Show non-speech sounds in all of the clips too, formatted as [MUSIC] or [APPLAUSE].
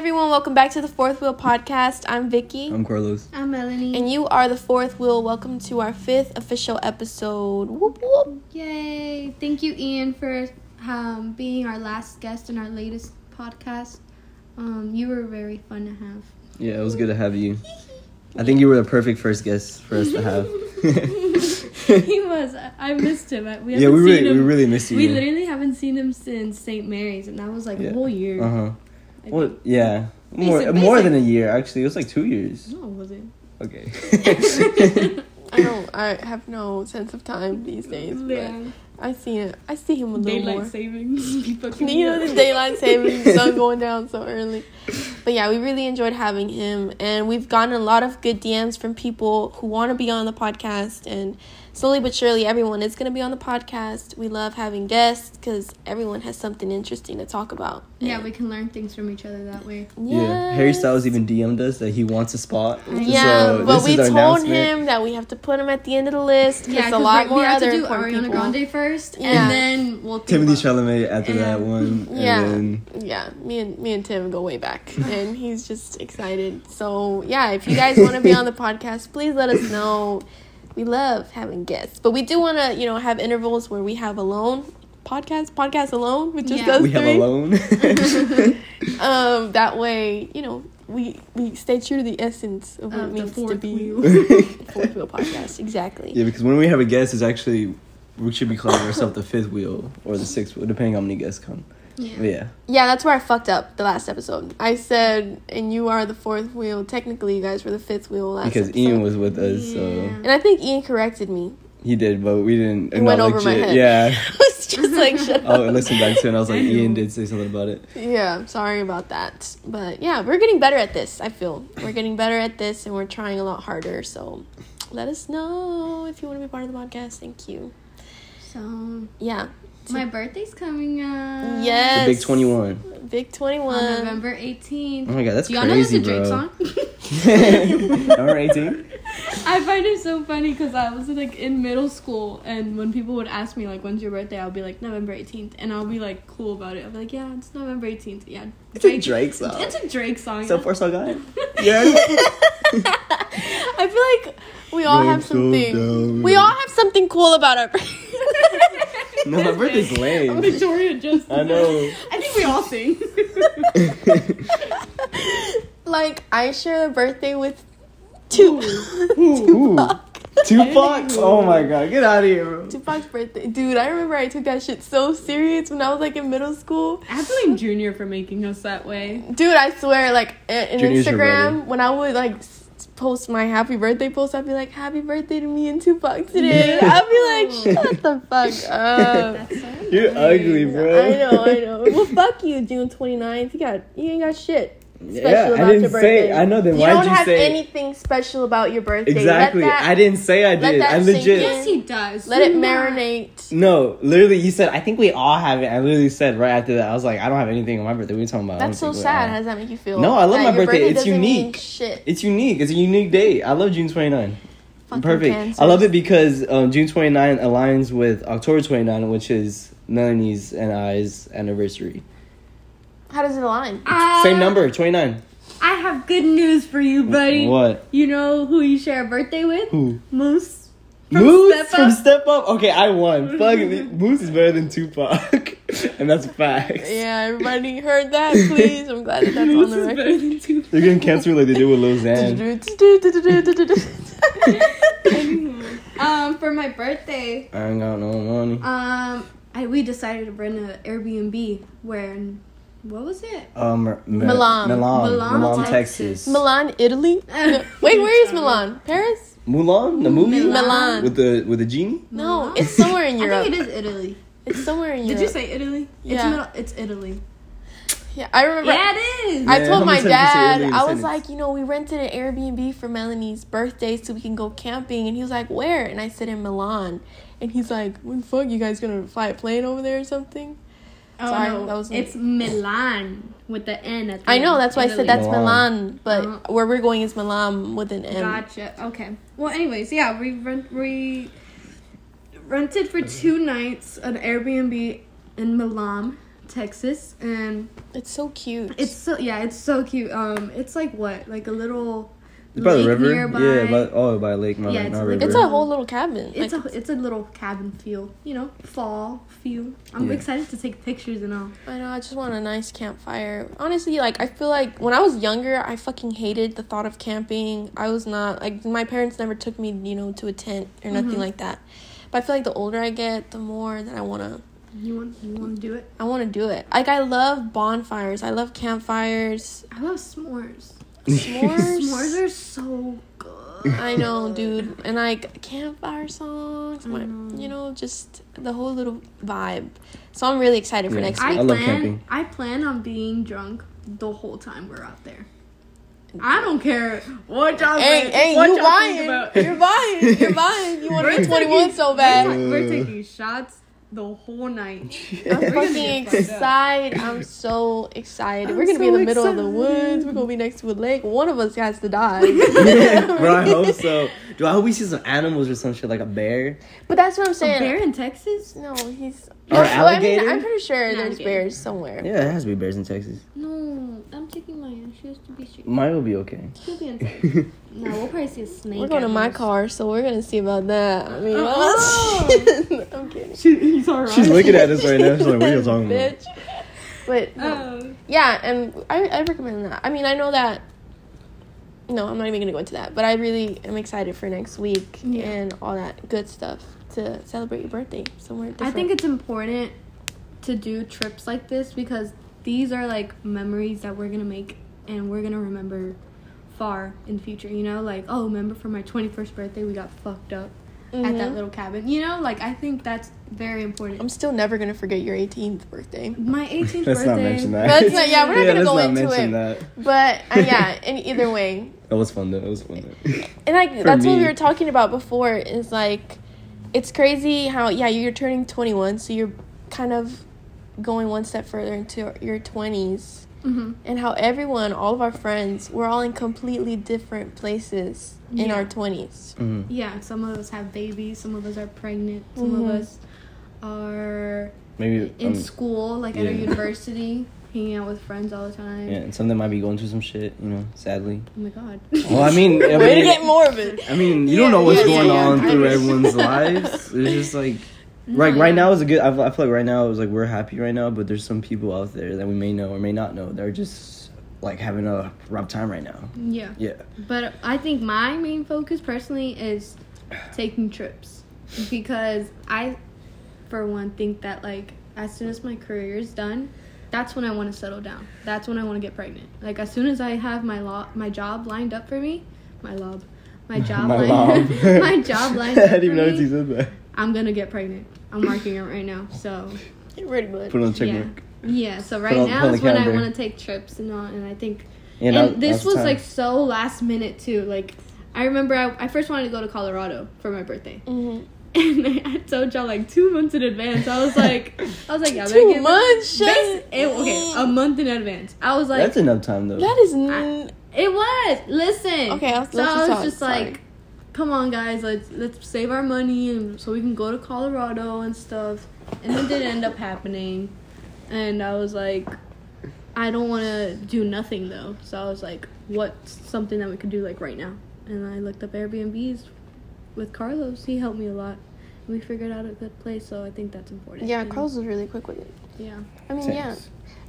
everyone, welcome back to the Fourth Wheel Podcast. I'm Vicky. I'm Carlos. I'm Melanie. and you are the Fourth Wheel. Welcome to our fifth official episode. Whoop, whoop. Yay! Thank you, Ian, for um, being our last guest in our latest podcast. Um, you were very fun to have. Yeah, it was good to have you. I think you were the perfect first guest for us to have. [LAUGHS] he was. I- I missed him. We yeah, we really, we really missed you. We literally haven't seen him since St. Mary's, and that was like Yeah. a whole year. Uh huh. I Well, think. yeah, more Basic- more basic. than a year actually. It was like two years. No, wasn't. Okay. [LAUGHS] [LAUGHS] I don't. I have no sense of time these days. But I see it. I see him a little Daylight more. savings. [LAUGHS] You know the up. daylight savings, the sun going down so early. But yeah, we really enjoyed having him, and we've gotten a lot of good DMs from people who want to be on the podcast. And slowly but surely, everyone is going to be on the podcast. We love having guests because everyone has something interesting to talk about. Yeah, And- we can learn things from each other that way. Yeah, Harry Styles even DM'd us that he wants a spot. Yeah, So but we told him that we have to put him at the end of the list because Yeah, a 'cause lot we- more we have other to do Ariana people. Grande first, Yeah. and then we'll Timothy Chalamet after that one. And Yeah. then Yeah, me and me and Tim go way back, [LAUGHS] and he's just excited. So yeah, if you guys want to be [LAUGHS] on the podcast, please let us know. We love having guests, but we do want to, you know, have intervals where we have alone podcast, podcast alone with just Yeah. us we have alone. [LAUGHS] Um, that way, you know, we we stay true to the essence of what Of it the means to be wheel. [LAUGHS] fourth wheel podcast. Exactly. yeah, because when we have a guest, it's actually we should be calling ourselves the fifth wheel or the sixth wheel, depending on how many guests come. Yeah. Yeah. Yeah, that's where I fucked up the last episode. I said, and you are the fourth wheel. Technically, you guys were the fifth wheel last Because episode. Ian was with us, so And I think Ian corrected me. he did, but we didn't. It went acknowledge over my it. head. Yeah. [LAUGHS] I was just like, [LAUGHS] shut Oh, I up. listened back to it and I was like, Ian did say something about it. Yeah, sorry about that. But yeah, we're getting better at this, I feel. We're getting better at this and we're trying a lot harder. So let us know if you want to be part of the podcast. Thank you. So Yeah. My birthday's coming up. Yes. The big 21. Big 21. On November 18th. Oh my god, that's Do y'all know that's crazy, a Drake bro. song? [LAUGHS] Number 18? I find it so funny because I was like in middle school, and when people would ask me like, "When's your birthday?" I'll be like, "November 18th," and I'll be like cool about it. I'll be like, "Yeah, it's November 18th." Yeah, It's a Drake song. It's a Drake song. So yeah. far, so good. [LAUGHS] Yeah. I feel like we all have I'm so something. dumb. we all have something cool about our [LAUGHS] no, my birthday's [LAUGHS] lame. Victoria just. I know. I think we all sing. [LAUGHS] like I share a birthday with two. [LAUGHS] Ooh. Tupac? Oh my god, get out of here, bro. Tupac's birthday, dude. I remember I took that shit so serious when I was like in middle school. I blame Junior for making us that way. Dude, I swear, like in, in Junior's Instagram, when I would like s- post my happy birthday post, I'd be like, "Happy birthday to me and Tupac today." I'd be like, [LAUGHS] "Shut the fuck [LAUGHS] up." That's so You're ugly, bro. I know, I know. Well, fuck you, June 29th. You got, you ain't got shit. Special Yeah, I about didn't your say- birthday. I know, then you why'd don't you have say- anything special about your birthday. Exactly. That, I didn't say I let did. that I sink legit. in. Yes, he does. Let it marinate. No, literally, you said, I think we all have it. I literally said right after that, I was like, I don't have anything on my birthday. What are you talking about? I That's so don't think we sad. How does that make you feel? No, I love my your birthday. It's doesn't mean unique. Shit. It's unique. It's a unique day. I love June 29. Fucking Perfect. cancers. I love it because um, June 29 aligns with October 29, which is Melanie's and I's anniversary. How does it align? Uh, Same number, 29. I have good news for you, buddy. What? You know who you share a birthday with? Who? Moose. From Moose Step from Up. Step Up? Okay, I won. [LAUGHS] Fuck it. Moose is better than Tupac. [LAUGHS] and that's facts. Yeah, everybody heard that, please. I'm glad that that's on Moose the is record. better than two. They're gonna cancel like they did with Lil Xan. um, for my birthday, I ain't got no money. um, I we decided to rent an Airbnb where, in- what was it? Um, M- Milan. Milan. Milan, Milan, Texas. Texas. Milan, Italy. [LAUGHS] [LAUGHS] Wait, where is Milan? Paris? Mulan, the movie Milan. with the with the genie. No, it's somewhere in I Europe. think it is Italy. It's somewhere in Europe. Did you say Italy? Yeah. It's, middle, it's Italy. Yeah, I remember. Yeah, it is. I Yeah, told my many times did you say dad, Italy in a I was sentence? like, you know, we rented an Airbnb for Melanie's birthday so we can go camping. And he was like, where? And I said, in Milan. And he's like, when the fuck, you guys gonna fly a plane over there or something? Oh, sorry, no, that was- it's Milan with the N at the I know, that's why I said that's Milan. Milan. But Uh-huh. where we're going is Milan with an M. Gotcha. Okay. Well, anyways, yeah, we rent we rented for two nights an Airbnb in Milan, Texas, and It's so cute. it's so yeah, it's so cute. Um, it's like what, like a little It's by the river. nearby. Yeah, by oh by a lake, not, Yeah, it's not a river. it's a whole little cabin. It's like, a it's a little cabin feel, you know, fall feel. I'm Yeah. excited to take pictures and all. I know. I just want a nice campfire. Honestly, like I feel like when I was younger, I fucking hated the thought of camping. I was not like my parents never took me, you know, to a tent or nothing Mhm. like that. But I feel like the older I get, the more that I wanna, You want you want to do it? I wanna do it. Like I love bonfires. I love campfires. I love s'mores. S'mores. [LAUGHS] S'mores are so good. I know, dude. And like campfire songs, my, you know, just the whole little vibe. So I'm really excited for Yeah. next week. I love plan. camping. I plan on being drunk the whole time we're out there. I don't care what y'all Hey, think- hey, what you y'all buying? about. You're buying. You're [LAUGHS] buying. You want to be 21 taking- so We're, bad. we're taking shots the whole night. [LAUGHS] I'm We're fucking get fucked up. excited. I'm so excited. I'm We're gonna be in the middle of the woods. We're gonna be next to a lake. One of us has to die. [LAUGHS] Bro, I hope so. [LAUGHS] Dude, I hope we see some animals or some shit like a bear. But that's what I'm A saying. bear in Texas? No, he's. Or No, well, I mean, alligator? I'm pretty sure An there's alligator. bears somewhere. Yeah, it has to be bears in Texas. No, I'm taking Maya. She has to be straight. Mine will be okay. She'll be inside. [LAUGHS] no, we'll probably see a snake. We're going to my most. car, so we're gonna see about that. I mean, Oh. [LAUGHS] I'm kidding. She, he's alright. She's looking at us right now. She's like, what are you talking about? [LAUGHS] Bitch. But no. Oh. yeah, and I, I recommend that. I mean, I know that. No, I'm not even gonna go into that. But I really am excited for next week Yeah. and all that good stuff to celebrate your birthday somewhere different. I think it's important to do trips like this because these are like memories that we're gonna make and we're gonna remember far in the future. You know, like oh, remember for my 21st birthday we got fucked up at that Mhm. little cabin. You know, like I think that's very important. I'm still never gonna forget your 18th birthday. my 18th Let's birthday. not mention that. Let's not- yeah, we're not gonna let's go not into mention it. that. But uh, yeah, [LAUGHS] in either way, That was fun though. It was fun though. [LAUGHS] and like For that's what we were talking about before. Is like, it's crazy how yeah you're turning 21, so you're kind of going one step further into your 20s. Hmm and how everyone, all of our friends, we're all in completely different places in our 20s. Mhm. Yeah, some of us have babies. Some of us are pregnant. Some Mhm. of us are Maybe in um, school, like at a [LAUGHS] university, hanging out with friends all the time. Yeah, and some of them might be going through some shit. You know, sadly. Oh my god. Well, I mean, [LAUGHS] I Way to mean, get morbid. I mean, you Yeah, don't know what's yeah, going yeah, yeah. on I through mean- [LAUGHS] everyone's lives. It's just like, like right mm. now is a good. I feel, I feel like right now is like we're happy right now, but there's some people out there that we may know or may not know. They're just like having a rough time right now. Yeah. Yeah. But I think my main focus personally is taking trips because I, for one, think that like as soon as my career is done, that's when I want to settle down. That's when I want to get pregnant. Like as soon as I have my law, my job lined up for me, my lob, my [LAUGHS] job, My lined, [LAUGHS] my job [LAUGHS] lined I up for didn't even notice you said that. I'm gonna get pregnant. I'm marking it right now. So You're ready, bud. Put on check Yeah. mark. yeah. So right on- now put on is when I calendar. want to take trips and all, and I think Yeah, and that- this that's was time. like so last minute too. Like I remember I, I first wanted to go to Colorado for my birthday, hmm [LAUGHS] and I told y'all like two months in advance. I was like, I was like, yeah, Two get months, Bas- it- okay, a month in advance. I was like, that's enough time though. That is. N- it was. Listen. Okay, I'll- so let's I just was talk. just Sorry. like, come on, guys, let's let's save our money and so we can go to Colorado and stuff. And it didn't end up happening, and I was like, I don't want to do nothing though. So I was like, what's something that we could do like right now? And I looked up Airbnbs with Carlos. He helped me a lot. We figured out a good place, so I think that's important. yeah, And- Carlos was really quick with it. Yeah, I mean, yeah,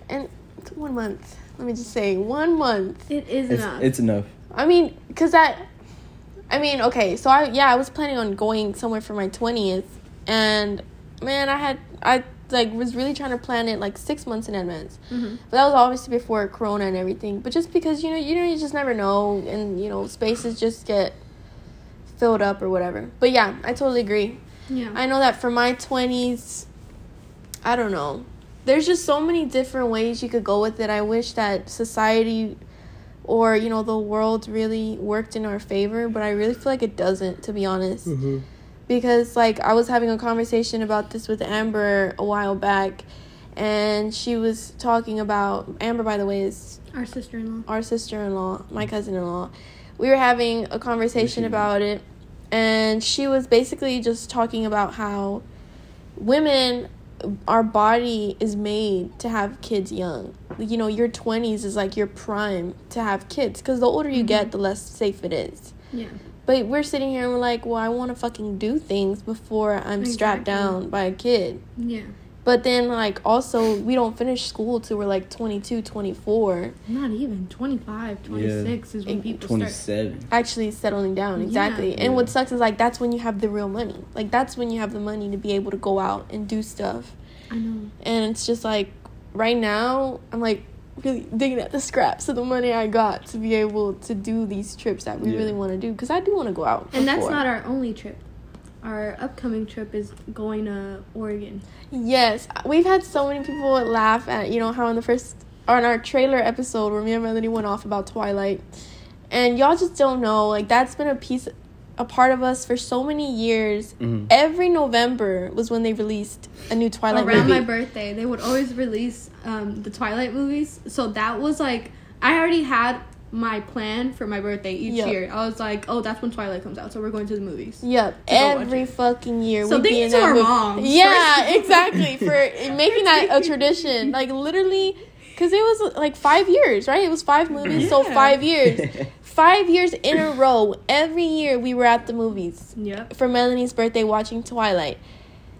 and it's one month. Let me just say, one month. it is It's, enough. it's enough. I mean, cause that. I mean, okay, so I yeah, I was planning on going somewhere for my twentieth, and man, I had I like was really trying to plan it like six months in advance. Mhm. But that was obviously before Corona and everything. But just because you know, you know, you just never know, and you know, spaces just get filled up or whatever. But yeah, I totally agree. Yeah. I know that for my twenties, I don't know. There's just so many different ways you could go with it. I wish that society or you know the world really worked in our favor, but I really feel like it doesn't. To be honest mm-hmm. because like I was having a conversation about this with Amber a while back and she was talking about Amber by the way is Our sister-in-law. our sister-in-law, my cousin-in-law. We were having a conversation about it and she was basically just talking about how women our body is made to have kids young. You know, your 20s is like your prime to have kids because the older you get, mm-hmm. the less safe it is. Yeah. But we're sitting here and we're like, well, I want to fucking do things before I'm strapped down by a kid. Yeah. But then, like, also, we don't finish school till we're like 22, 24. Not even 25, 26 is when Eight- people start. 27. Actually, settling down, Yeah. exactly. And Yeah. what sucks is, like, that's when you have the real money. Like, that's when you have the money to be able to go out and do stuff. I know. And it's just like, right now, I'm like, really digging at the scraps of the money I got to be able to do these trips that we Yeah. really want to do. Because I do want to go out. And that's not our only trip. Our upcoming trip is going to Oregon. Yes, we've had so many people laugh at you know how in the first on our trailer episode where me and Melanie went off about Twilight, and y'all just don't know like that's been a piece, a part of us for so many years. Mhm. Every November was when they released a new Twilight movie. Around movie. my birthday, they would always release um, the Twilight movies. So that was like, I already had my plan for my birthday each Yep. year. I was like, oh, that's when Twilight comes out. So we're going to the movies. Yep, to go watch every fucking year. So we'd be thank you in to our movie. moms. [LAUGHS] Yeah, [LAUGHS] First. exactly for [LAUGHS] making that a tradition. Like literally, because it was like five years, right? It was five movies, so five years, five years in a row. Every year we were at the movies Yep. for Melanie's birthday watching Twilight.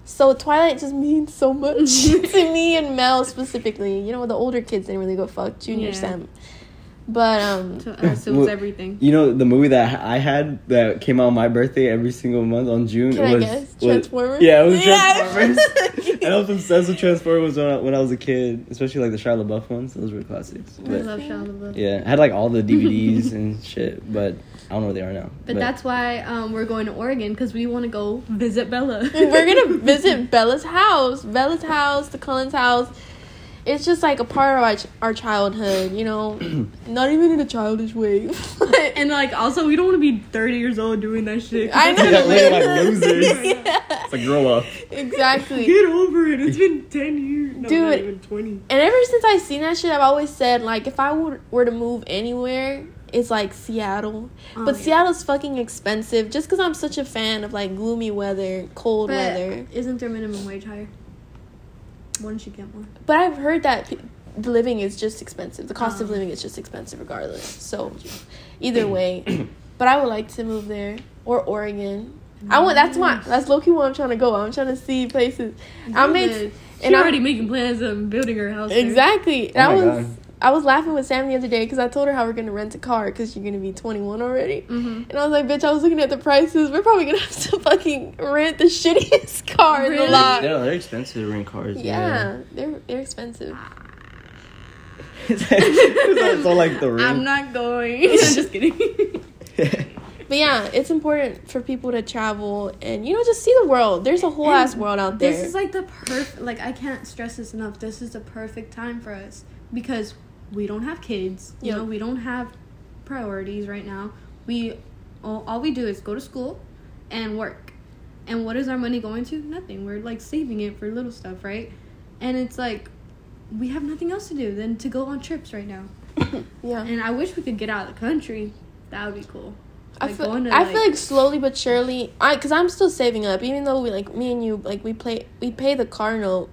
So Twilight just means so much to me and Mel specifically. You know, the older kids didn't really go fuck Junior Yeah. Sam, but um, To us, it was Well, everything. You know the movie that I had that came out on my birthday every single month on June. Can it I was, guess? was- Transformers? Yeah, it was Yeah. Transformers. [LAUGHS] and I was obsessed with Transformers when I, when I was a kid, especially like the Shia LaBeouf ones. Those were classics. I But love Shia LaBeouf. yeah, I had like all the [LAUGHS] DVDs and shit, but I don't know where they are now. But that's why um, we're going to Oregon because we want to go visit Bella. we're gonna [LAUGHS] visit Bella's house, Bella's house, the Cullens' house. It's just like a part of our, ch- our childhood, you know. [CLEARS THROAT] Not even in a childish way. [LAUGHS] And like also, we don't want to be 30 years old doing that shit. I know. that's Yeah, like losers. [LAUGHS] Yeah, It's like grow up. exactly. Get over it. It's been 10 years. No, Dude. not even 20. And ever since I seen that shit, I've always said like if I would, were to move anywhere, it's like Seattle. Oh, but yeah. Seattle's fucking expensive. Just because I'm such a fan of like gloomy weather, cold But weather. isn't their minimum wage higher? Wouldn't you get more? But I've heard that the living is just expensive. The cost of Oh. living is just expensive regardless. So [COUGHS] either way, [COUGHS] but I would like to move there or Oregon. I want. That's my. That's low key where I'm trying to go. I'm trying to see places. I Good. made. She's And I- already making plans of building her house. there. Exactly. Oh I my was. God. I was laughing with Sam the other day because I told her how we're gonna rent a car because you're gonna be 21 already. Mhm. And I was like, bitch, I was looking at the prices. We're probably gonna have to [LAUGHS] fucking rent the shittiest [LAUGHS] car in the Really? lot. Yeah, they're expensive to rent cars. Yeah, they're they're expensive. [LAUGHS] it's all like the ring. I'm not going. I'm just kidding. But yeah, it's important for people to travel and you know just see the world. There's a whole And ass world out there. This is like the perfect. Like I can't stress this enough. This is the perfect time for us because we don't have kids. You Yep. know, we don't have priorities right now. We all, all we do is go to school and work. And what is our money going to? Nothing. We're like saving it for little stuff, right? And it's like we have nothing else to do than to go on trips right now. [LAUGHS] yeah. And I wish we could get out of the country. That would be cool. I Like, feel, going to, I feel like- like slowly but surely, I because I'm still saving up. Even though we like me and you like we play we pay the car note.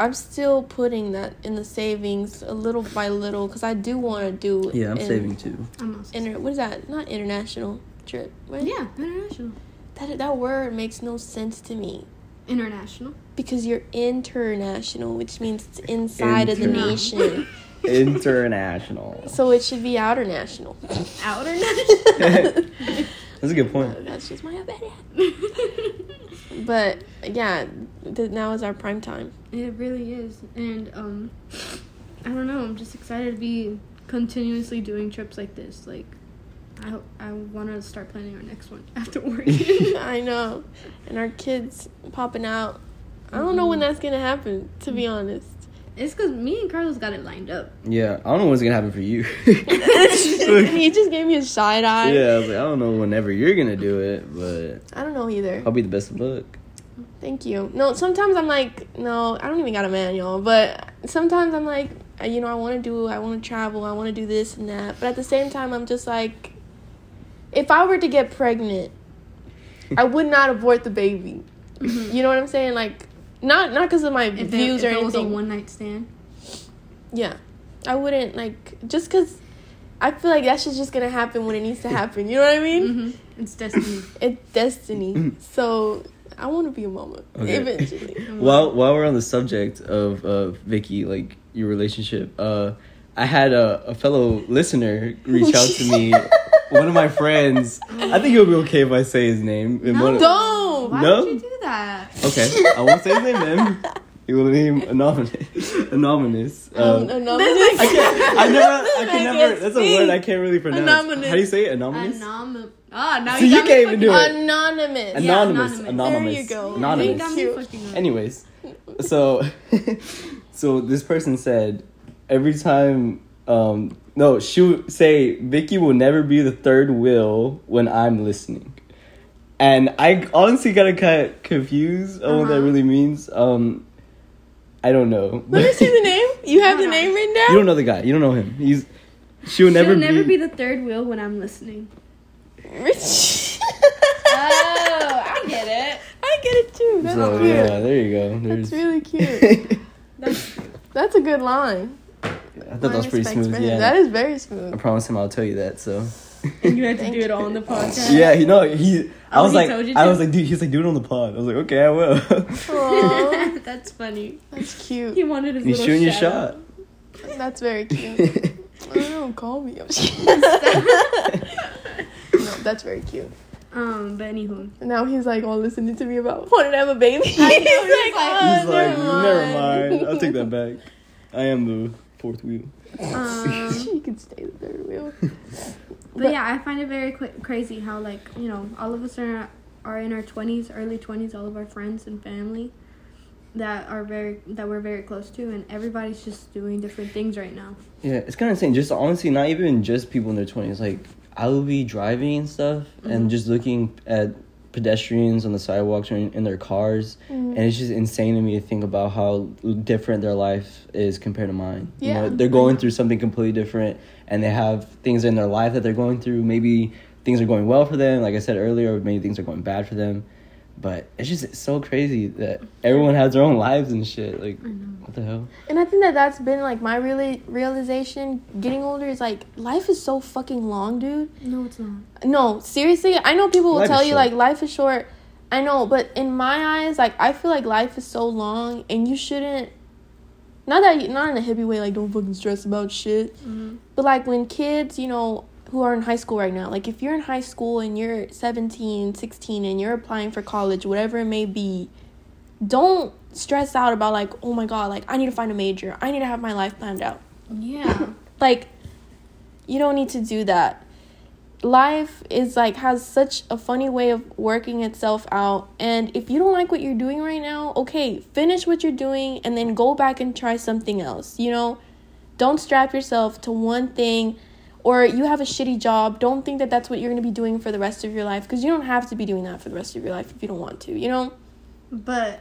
I'm still putting that in the savings a little by little because I do want to do. yeah, I'm an saving too. Inter, what is that? Not international trip. Right? yeah, international. That that word makes no sense to me International. because you're international, which means it's inside of the nation. [LAUGHS] [LAUGHS] International. So it should be outer national. Outer national. [LAUGHS] That's a good point. That's just my opinion. But yeah, th- now is our prime time. It really is, and um, I don't know. I'm just excited to be continuously doing trips like this. Like, I I want to start planning our next one [LAUGHS] after Oregon. [LAUGHS] [LAUGHS] I know. And our kids popping out. I don't know when that's gonna happen, to be honest. It's because me and Carlos got it lined up. Yeah, I don't know what's gonna happen for you. [LAUGHS] he just gave me a side eye. yeah, I was like, I don't know whenever you're gonna do it, but I don't know either. I'll be the best of luck. Thank you. No, sometimes I'm like, no, I don't even got a manual. But sometimes I'm like, uh, you know, I want to do, I want to travel, I want to do this and that. But at the same time, I'm just like, if I were to get pregnant, I would not abort the baby. You know what I'm saying? Like, Not not because of my If, views it, or if it was a one night stand. yeah, I wouldn't like just because. I feel like that shit's just gonna happen when it needs to happen. You know what I mean? Mm-hmm. It's destiny. [LAUGHS] It's destiny. so I want to be a mama Okay. eventually. [LAUGHS] While while we're on the subject of uh, Vicky, like your relationship, uh, I had a, a fellow listener reach out to me. One of my friends. I think it'll be okay if I say his name. No. one of- Don't. Why No? would you do that? Okay, I won't say his name then. He will name anonymous. Anonymous. Um, Um, anonymous. I can't. I [LAUGHS] never. I can never. That's a word I can't really pronounce. Anonymous. How do you say it? Anonymous. Anom- ah, now See, you, you can't even do it. Anonymous. Yeah, Anonymous. anonymous. Anonymous. There you go. Now you Anonymous. got me Cute. fucking up. Anyways, so [LAUGHS] so this person said every time um no she would say Vicky will never be the third wheel when I'm listening. And I honestly got kind of confused on what that Uh-huh. really means. Um I don't know. Let me see the name. [LAUGHS] You have the Hold name written down. you don't know the guy. You don't know him. He's she will never She'll never be, be the third wheel when I'm listening. Rich. [LAUGHS] Oh, I get it. I get it too. That's So cute. yeah, there you go. That's really [LAUGHS] cute. That's That's a good line. I thought that was pretty smooth. Yeah. That is very smooth. I promise him I'll tell you that. So you had to do it you. on the podcast. yeah, you know he. I Oh, was he like, told you I to? was like, dude. He's like, do it on the pod. I was like, okay, I will. [LAUGHS] That's funny. that's cute. He wanted his He's little shooting your shot. That's very cute. [LAUGHS] I don't. Call me. I'm just [LAUGHS] no, that's very cute. Um, but anywho, now he's like all listening to me about wanting to have a baby. I know, he's he's like, like- oh, He's like, never never mind. mind. I'll take that back. I am the fourth wheel. um, she can stay the third wheel. But yeah, I find it very qu- crazy how like you know all of us are are in our twenties, early twenties, all of our friends and family that are very that we're very close to, and everybody's just doing different things right now. Yeah, it's kind of insane. Just honestly, not even just people in their twenties. Like I will be driving and stuff, Mhm. and just looking at pedestrians on the sidewalks or in, in their cars, Mm-hmm. and it's just insane to me to think about how different their life is compared to mine. You Yeah. know, they're going through something completely different, and they have things in their life that they're going through. Maybe things are going well for them, like I said earlier, or maybe things are going bad for them. But it's just so crazy that everyone has their own lives and shit. Like, what the hell? And I think that that's been like my really realization getting older is like life is so fucking long, dude. No, it's not. No, seriously, I know people will Life tell you short. like life is short. I know, but in my eyes, like I feel like life is so long, and you shouldn't. Not that you, not in a hippie way, like don't fucking stress about shit. Mm-hmm. But like when kids, you know, who are in high school right now, like if you're in high school and you're 17, 16 and you're applying for college, whatever it may be, don't stress out about like, oh my god, like I need to find a major. I need to have my life planned out. Yeah. [LAUGHS] Like you don't need to do that. Life is like has such a funny way of working itself out and if you don't like what you're doing right now, okay, finish what you're doing and then go back and try something else. You know, don't strap yourself to one thing or you have a shitty job don't think that that's what you're going to be doing for the rest of your life because you don't have to be doing that for the rest of your life if you don't want to you know? But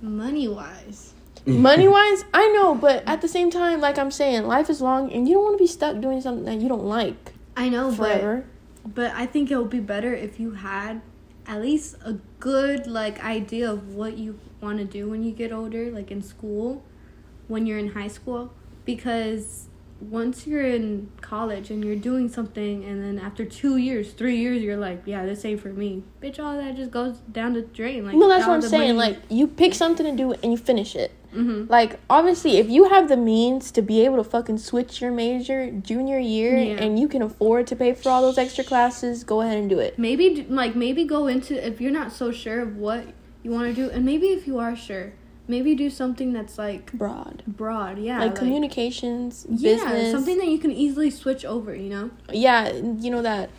money wise, [LAUGHS] money wise i know but at the same time like i'm saying life is long and you don't want to be stuck doing something that you don't like I know, forever. but but I think it would be better if you had at least a good like idea of what you want to do when you get older, like in school, when you're in high school, because once you're in college and you're doing something and then after two years three years you're like yeah this ain't for me bitch all that just goes down the drain like no that's what i'm saying money- like you pick something to do and you finish it Mhm. like obviously if you have the means to be able to fucking switch your major junior year Yeah. and you can afford to pay for all those extra classes go ahead and do it maybe like maybe go into if you're not so sure of what you want to do and maybe if you are sure maybe do something that's like broad. broad yeah like, communications yeah business. something that you can easily switch over you know? Yeah you know that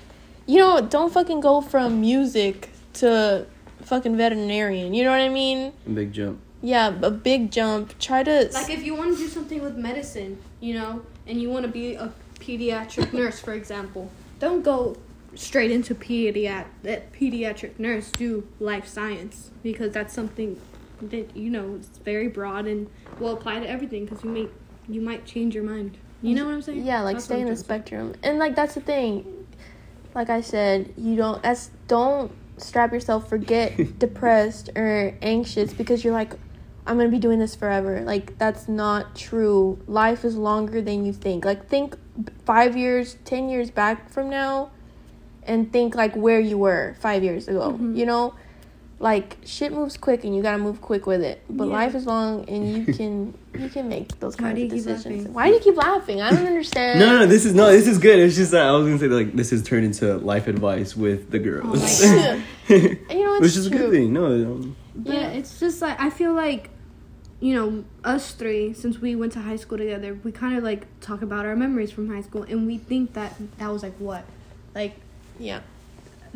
you know don't fucking go from music to fucking veterinarian you know what i mean? Big jump. yeah a big jump. Try to like if you want to do something with medicine you know and you want to be a pediatric nurse for example don't go straight into pediat that pediatric nurse do life science because that's something that you know it's very broad and will apply to everything because you may you might change your mind you know what i'm saying yeah like That's stay in the trying to say. spectrum and like that's the thing like i said you don't that's don't strap yourself for get [LAUGHS] depressed or anxious because you're like I'm gonna be doing this forever. Like that's not true. Life is longer than you think. Like think five years, ten years back from now, and think like where you were five years ago. Mhm. You know, like shit moves quick, and you gotta move quick with it. But Yeah. life is long, and you [LAUGHS] can you can make those Why kinds of decisions. Why do you keep laughing? I don't understand. No, no, this is no, this is good. It's just that I was gonna say like this is turned into life advice with the girls, Oh my [LAUGHS] God. And you know, it's which is a good thing. No, um, Yeah, it's just like I feel like, you know, us three since we went to high school together, we kind of like talk about our memories from high school, and we think that that was like what, like Yeah.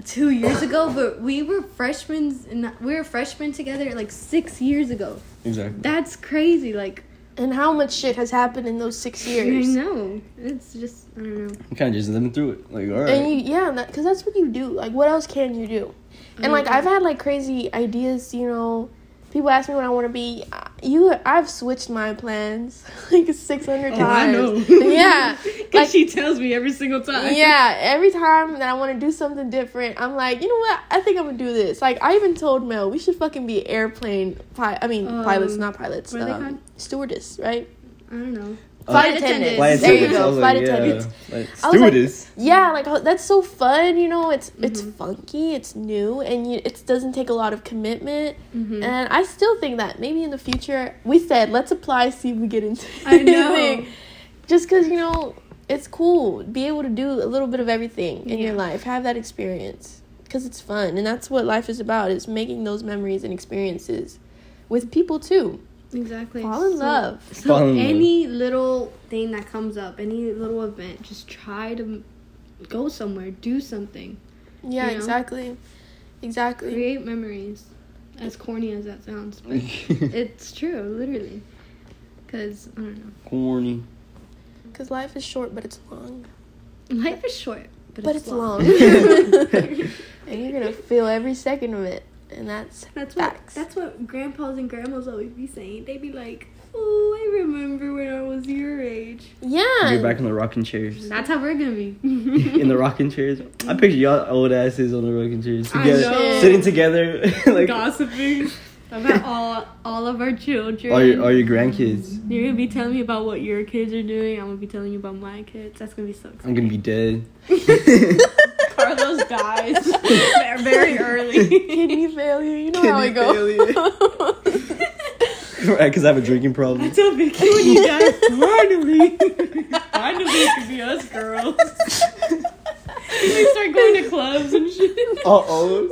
Two years ago, but we were freshmen and we were freshmen together like six years ago. exactly. That's crazy. Like And how much shit has happened in those six years? I years? know it's just I don't know. I'm kind of just living through it. Like, all right. And you, yeah, because that's what you do. Like, what else can you do? And like, I've had like crazy ideas. You know, people ask me what I want to be. I- You, I've switched my plans [LAUGHS] like six hundred times. [LAUGHS] Yeah, [LAUGHS] like- she tells me every single time. yeah. Every time that I want to do something different, I'm like, you know what? I think I'm gonna do this. Like, I even told Mel we should fucking be airplane pi- I mean, pilots, Um, not pilots. are they Um, stewardess, right? I don't know. Flight Flight attendants. attendants. Flight There you attendants, I go, flight like, yeah, attendants. like, I was like- stewardess. Yeah, like oh, that's so fun. You know, it's it's Mhm. funky, it's new, and you, it doesn't take a lot of commitment. Mhm. And I still think that maybe in the future, we said let's apply, see if we get into. I know. Just because you know it's cool, be able to do a little bit of everything in your life, have that experience, because it's fun, and that's what life is about: is making those memories and experiences with people too. Exactly. Fall in So- love. So Fall in love. any little thing that comes up, any little event, just try to go somewhere, do something, Yeah, You know? exactly, exactly. create memories. As corny as that sounds, but [LAUGHS] it's true, literally. Cause I don't know, Corny. Because life is short, but it's long. life is short, but, but it's, it's long. long. [LAUGHS] [LAUGHS] and you're gonna feel every second of it, and that's That's what that's what grandpas and grandmas always be saying. They be like, "Oh, I remember when I was your age." yeah. You're back in the rocking chairs. That's how we're gonna be. [LAUGHS] in the rocking chairs. I picture y'all old asses on the rocking chairs I together, know. sitting together, [LAUGHS] like gossiping about all all of our children. all your all your grandkids. You're gonna be telling me about what your kids are doing. I'm gonna be telling you about my kids. That's gonna be so I'm gonna be dead. [LAUGHS] Carlos dies [LAUGHS] very, very early. Kidney failure. You know how I Kidney go. [LAUGHS] right, because I have a drinking problem. tell Vicky when you die. Finally, finally, it could be us girls. we start going to clubs and shit. Uh oh,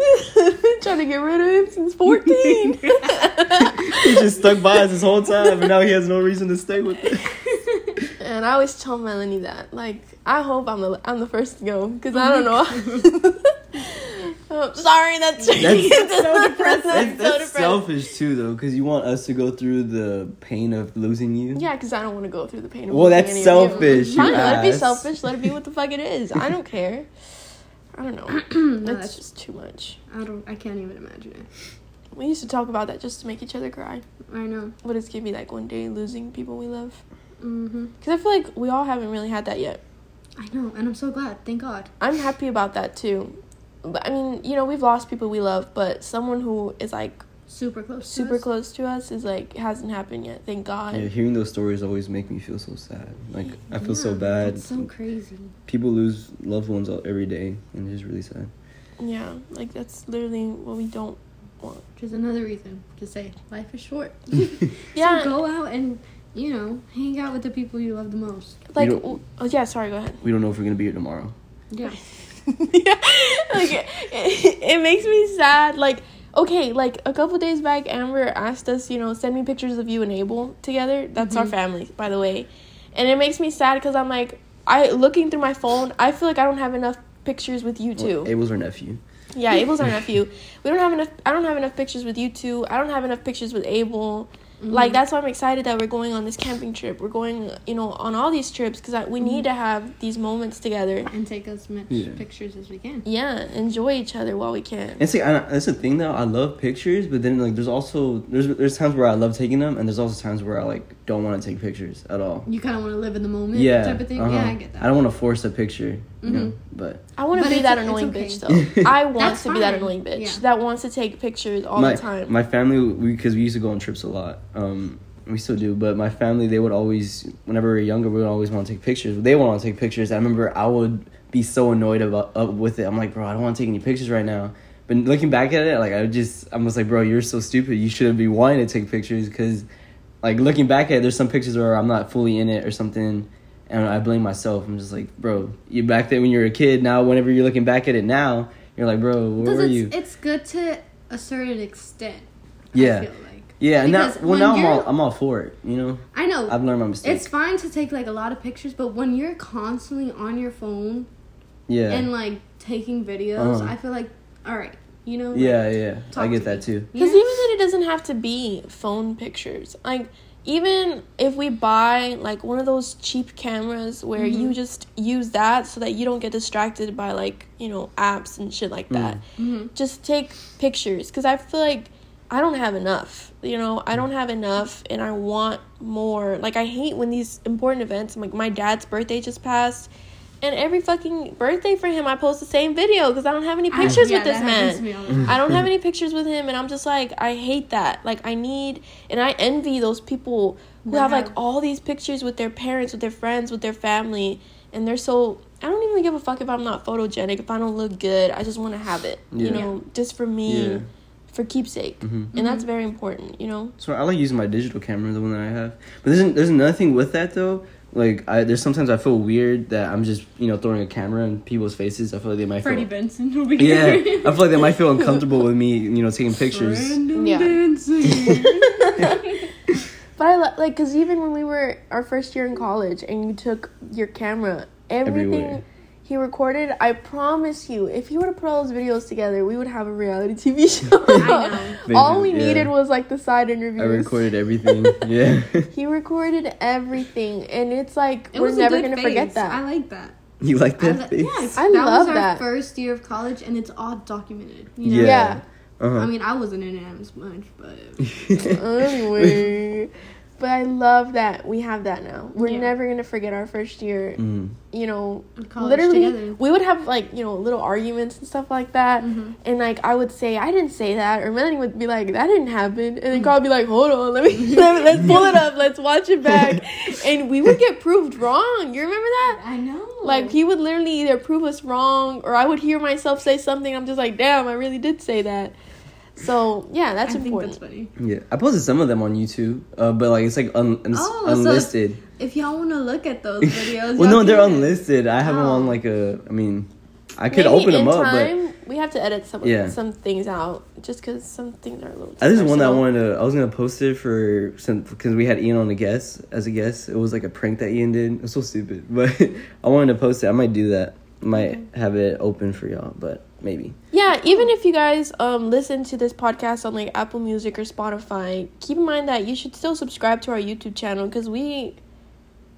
[LAUGHS] Trying to get rid of him since 14. he just stuck by us this whole time, and now he has no reason to stay with us. And I always tell Melanie that. Like, I hope I'm the, I'm the first to go. Because I don't know. [LAUGHS] Oh, sorry, that's, That's- so depressing. That's, so that's depressing. selfish too, though, because you want us to go through the pain of losing you. Yeah, because I don't want to go through the pain of Well, losing that's any selfish, You. you Fine, let it be selfish. Let it be what the fuck it is. I don't care. [LAUGHS] I don't know. [CLEARS THROAT] No, That's that's just too much. I don't. I can't even imagine it. We used to talk about that just to make each other cry. I know. What it's gonna be like one day losing people we love. Hmm Because I feel like we all haven't really had that yet. I know, and I'm so glad. Thank God. I'm happy about that too. But I mean, you know, we've lost people we love, but someone who is like Super close. super us. close to us is like hasn't happened yet. Thank God. Yeah, hearing those stories always make me feel so sad. Like I feel so bad. That's so crazy. People lose loved ones all- every day, and it's just really sad. Yeah, like that's literally what we don't want. Which is another reason to say life is short. [LAUGHS] [LAUGHS] Yeah. So go out and you know hang out with the people you love the most. Like, don't- oh yeah, sorry, go ahead. We don't know if we're gonna be here tomorrow. Yeah. yeah, [LAUGHS] like it, it makes me sad. Like, okay, like a couple days back, Amber asked us, you know, send me pictures of you and Abel together. That's our Mhm. family, by the way. And it makes me sad because I'm like, I looking through my phone, I feel like I don't have enough pictures with you two. Well, Abel's our nephew. Yeah, Abel's our nephew. We don't have enough. I don't have enough pictures with you two. I don't have enough pictures with Abel. Mm-hmm. Like that's why I'm excited that we're going on this camping trip. We're going, you know, on all these trips because we need to have these moments together. and take as much Yeah. pictures as we can. Yeah, enjoy each other while we can. And see, I, that's the thing though. I love pictures, but then like there's also there's there's times where I love taking them, and there's also times where I like don't want to take pictures at all. You kind of want to live in the moment, Yeah, type of thing. uh-huh. Yeah, I get that. I don't want to force a picture, you know. Mhm. but I want to be that annoying okay. bitch though. [LAUGHS] I want That's to be that annoying bitch Yeah. that wants to take pictures all my the time. my family because we, used to go on trips a lot. Um, we still do, but my family they would always whenever we were younger we would always want to take pictures. They want to take pictures. I remember I would be so annoyed about up with it. I'm like, bro, I don't want to take any pictures right now. But looking back at it, like I just I'm just like, bro, you're so stupid. You shouldn't be wanting to take pictures because, like looking back at it, there's some pictures where I'm not fully in it or something. And I blame myself. I'm just like, bro, you back then when you were a kid. Now, whenever you're looking back at it now, you're like, bro, where were it's, you? it's good to a certain extent. Yeah. Like. Yeah, and now well now I'm all I'm all for it. You know, I know. I've learned my mistake. it's fine to take like a lot of pictures, but when you're constantly on your phone yeah, and like taking videos, Uh-huh. I feel like, all right, you know. like, yeah, yeah. I get that me. too. Because know? even then, it doesn't have to be phone pictures. Like, even if we buy like one of those cheap cameras where Mm-hmm. you just use that so that you don't get distracted by like you know apps and shit like that. Mhm. Just take pictures because I feel like I don't have enough. You know, I don't have enough, and I want more. Like, I hate when these important events. Like, my dad's birthday just passed. And every fucking birthday for him, I post the same video because I don't have any I- pictures yeah, with this that happens to man. me all the time. I don't have any pictures with him, and I'm just like, I hate that. Like, I need, and I envy those people who That have like all these pictures with their parents, with their friends, with their family, and they're so. I don't even give a fuck if I'm not photogenic, if I don't look good. I just want to have it, you know, just for me, Yeah. for keepsake, Mhm. and that's very important, you know. So I like using my digital camera, the one that I have. But there's there's nothing with that though. Like I there's sometimes I feel weird that I'm just you know throwing a camera in people's faces. I feel like they might Freddie feel. Benson over Yeah, here. Yeah, I feel like they might feel uncomfortable with me, you know, taking pictures. Brandon Yeah. Benson. [LAUGHS] But I li- like because even when we were our first year in college and you took your camera, everything Everywhere. He recorded, I promise you, if he were to put all those videos together, we would have a reality TV [LAUGHS] show. I know. all we Yeah. needed was like the side interviews. I interviews. recorded everything. [LAUGHS] yeah. He recorded everything, and it's like It we're never gonna phase. forget that. I like that. You like I that li- face? yeah, I that love was our that. first year of college, and it's all documented. You know? Yeah. yeah. Uh-huh. I mean, I wasn't in it as much, but [LAUGHS] anyway, but I love that we have that now. We're Yeah. never gonna forget our first year. Mm. You know, college literally, together. we would have like you know little arguments and stuff like that. Mhm. And like I would say I didn't say that, or Melanie would be like that didn't happen, and then Carl would be like, hold on, let me, [LAUGHS] let me let's pull it up, let's watch it back, [LAUGHS] and we would get proved wrong. You remember that? I know. Like he would literally either prove us wrong, or I would hear myself say something. I'm just like, damn, I really did say that. So yeah, that's I think important. that's funny. Yeah, I posted some of them on YouTube, uh, but like it's like un- un- Oh, so unlisted. If y'all want to look at those [LAUGHS] videos, well, y'all no, they're can. unlisted. I have them on Oh. like a. I mean, I could Maybe open them in up, but we have to edit some Yeah. some things out just because some things are a little. I just one that I wanted to. I was gonna post it for some because we had Ian on the guest as a guest. It was like a prank that Ian did. It was so stupid, [LAUGHS] but I wanted to post it. I might do that. I might have it open for y'all, but maybe. Yeah, even if you guys um listen to this podcast on like Apple Music or Spotify, keep in mind that you should still subscribe to our YouTube channel because we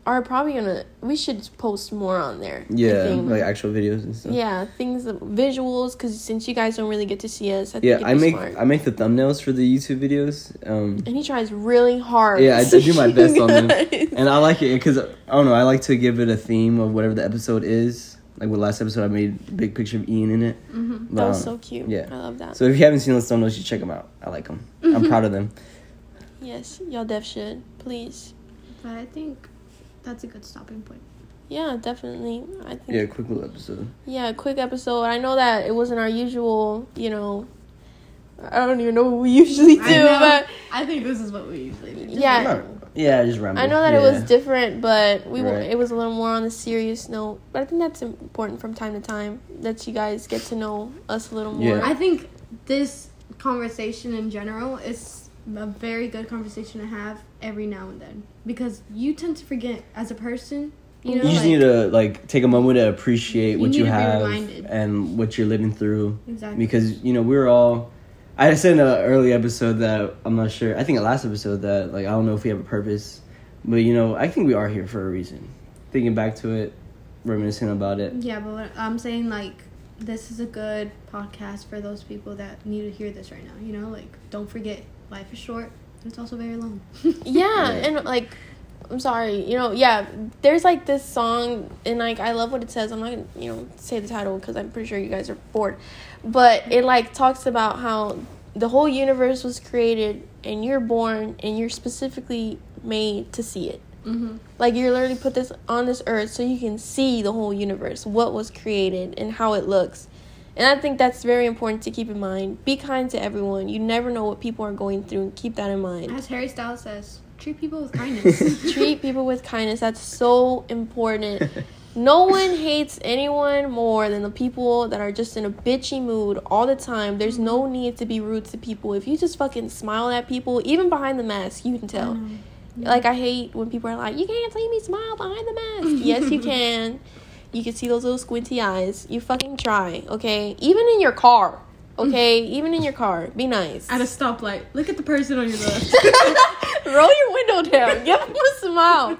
are probably gonna we should post more on there. Yeah, like actual videos and stuff. yeah, things visuals because since you guys don't really get to see us, I think Yeah, I make smart. I make the thumbnails for the YouTube videos. Um, and he tries really hard. Yeah, I- I do my [LAUGHS] best on them. And I like it because I don't know. I like to give it a theme of whatever the episode is. Like with last episode, I made a big picture of Ian in it. Mhm. But, that was um, so cute. yeah. I love that. So if you haven't seen those thumbnails, you should check them out. I like them. I'm proud of them. yes, y'all def should please. But I think that's a good stopping point. Yeah, definitely. I think Yeah, quick little episode. Yeah, quick episode. I know that it wasn't our usual, you know. I don't even know what we [LAUGHS] usually do, I but I think this is what we usually do. Just Yeah. Like- Not- yeah, just ramble. I know that yeah. it was different. But we Right. it was a little more on the serious note. But I think that's important from time to time that you guys get to know us a little more. Yeah. I think this conversation in general is a very good conversation to have every now and then because you tend to forget as a person. You mm-hmm. know, You just like- need to like take a moment to appreciate You what you have and what you're living through. exactly because you know we're all i said in an early episode that i'm not sure i think the last episode that like i don't know if we have a purpose but you know i think we are here for a reason thinking back to it reminiscing about it Yeah, but what I'm saying like this is a good podcast for those people that need to hear this right now. You know, like don't forget life is short. but It's also very long. [LAUGHS] yeah, Yeah. and like I'm sorry. You know, yeah. There's like this song, and like I love what it says. I'm not gonna, you know, say the title because I'm pretty sure you guys are bored. But it like talks about how the whole universe was created, and you're born, and you're specifically made to see it. Mm-hmm. Like you're literally put this on this earth so you can see the whole universe, what was created, and how it looks. And I think that's very important to keep in mind. Be kind to everyone. You never know what people are going through. Keep that in mind. As Harry Styles says, treat people with kindness. [LAUGHS] treat people with kindness. That's so important. No one hates anyone more than the people that are just in a bitchy mood all the time. There's no mm-hmm. need to be rude to people. If you just fucking smile at people, even behind the mask, you can tell. Like I hate when people are like, "You can't see me smile behind the mask." [LAUGHS] yes, you can. You can see those little squinty eyes. You fucking try, okay? Even in your car, okay? Even in your car, be nice. At a stoplight, look at the person on your left. [LAUGHS] [LAUGHS] Roll your window down. Give them a smile.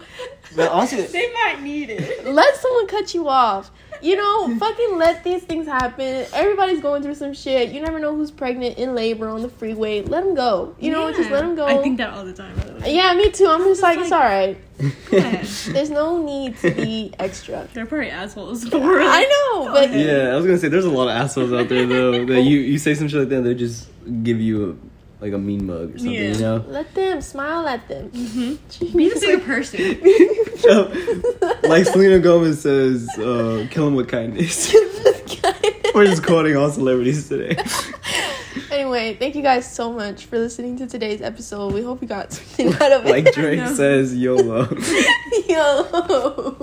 But also, they might need it. let someone cut you off. You know, fucking let these things happen. Everybody's going through some shit. You never know who's pregnant in labor on the freeway. Let them go. You know, just let them go. I think that all the time. By the way. yeah, me too. I'm just like, it's all right. [LAUGHS] There's no need to be extra. They're probably assholes. But [LAUGHS] we're I know, but yeah, I was gonna say there's a lot of assholes out there though that you you say some shit like that, they just give you a, like a mean mug or something, Yeah. you know. let them smile at them. be the bigger person. [LAUGHS] so, [LAUGHS] like Selena Gomez says, uh, "Kill him with kindness." We're just quoting all celebrities today. [LAUGHS] anyway, thank you guys so much for listening to today's episode. We hope you got something out of it. Like Drake No. says, YOLO. Yo.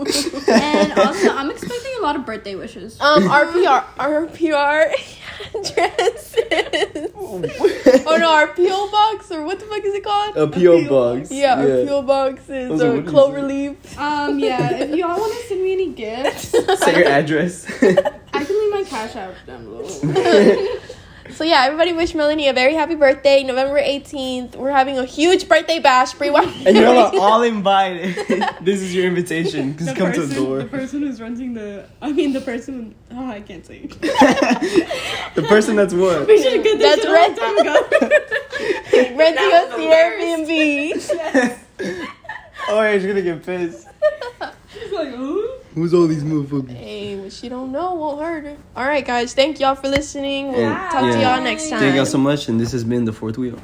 and also, I'm expecting a lot of birthday wishes. Um, RPR, PR, our PR oh no, our PO box or what the fuck is it called? A PO box. yeah, our PO box is Those are- uh, what is Cloverleaf. Um, yeah, if y'all want to send me any [LAUGHS] gifts, Say your address. I can leave my cash app down below. So yeah, everybody wish Melanie a very happy birthday, November 18th. We're having a huge birthday bash. Brie, why- and you're all, all invited. [LAUGHS] this is your invitation. Just the come person, to the door. the person who's renting the, I mean, the person. Oh, I can't say. [LAUGHS] the person that's what? We should have got this That's shit a long time ago. renting us the Airbnb. [LAUGHS] Oh, yeah, she's gonna get pissed. It's like, oh. Who's all these motherfuckers? hey, what she don't know won't hurt her. All right, guys, thank y'all for listening. We'll And- talk to y'all next time. Thank y'all so much, and this has been the fourth wheel.